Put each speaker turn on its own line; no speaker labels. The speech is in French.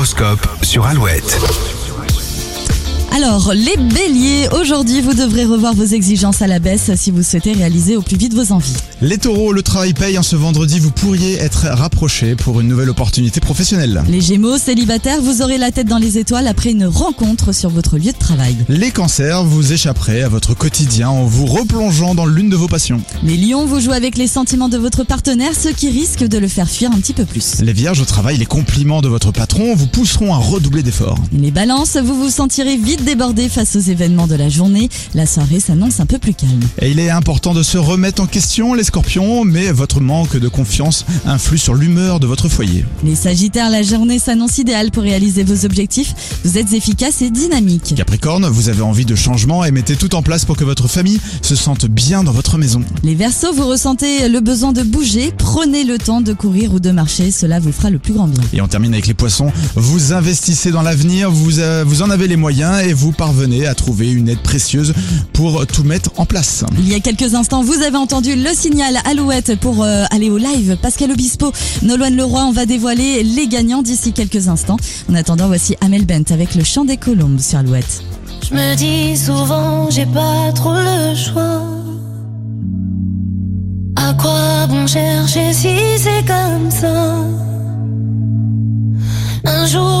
L'horoscope sur Alouette.
Alors, les béliers, aujourd'hui vous devrez revoir vos exigences à la baisse si vous souhaitez réaliser au plus vite vos envies.
Les taureaux, le travail paye. En ce vendredi, vous pourriez être rapproché pour une nouvelle opportunité professionnelle.
Les gémeaux, célibataires, vous aurez la tête dans les étoiles après une rencontre sur votre lieu de travail.
Les cancers, vous échapperez à votre quotidien en vous replongeant dans l'une de vos passions.
Les lions, vous jouez avec les sentiments de votre partenaire, ce qui risque de le faire fuir un petit peu plus.
Les vierges, au travail, les compliments de votre patron vous pousseront à redoubler d'efforts.
Les balances, vous vous sentirez vite débordé face aux événements de la journée. La soirée s'annonce un peu plus calme.
Et il est important de se remettre en question, les scorpions, mais votre manque de confiance influe sur l'humeur de votre foyer.
Les sagittaires, la journée s'annonce idéale pour réaliser vos objectifs. Vous êtes efficace et dynamique.
Capricorne, vous avez envie de changement et mettez tout en place pour que votre famille se sente bien dans votre maison.
Les Verseaux, vous ressentez le besoin de bouger. Prenez le temps de courir ou de marcher, cela vous fera le plus grand bien.
Et on termine avec les poissons. Vous investissez dans l'avenir, vous, euh, vous en avez les moyens et vous parvenez à trouver une aide précieuse pour tout mettre en place.
Il y a quelques instants, vous avez entendu le signal Alouette pour euh, aller au live. Pascal Obispo, Nolwenn Leroy, on va dévoiler les gagnants d'ici quelques instants. En attendant, voici Amel Bent avec le chant des colombes sur Alouette.
Je me dis souvent, j'ai pas trop le choix. À quoi bon chercher si c'est comme ça? Un jour, j'ai